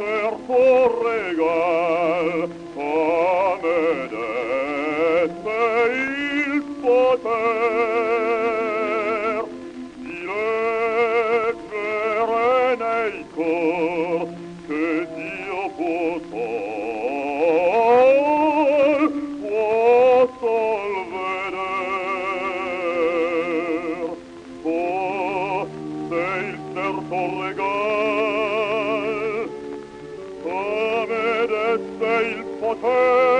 percorre il potere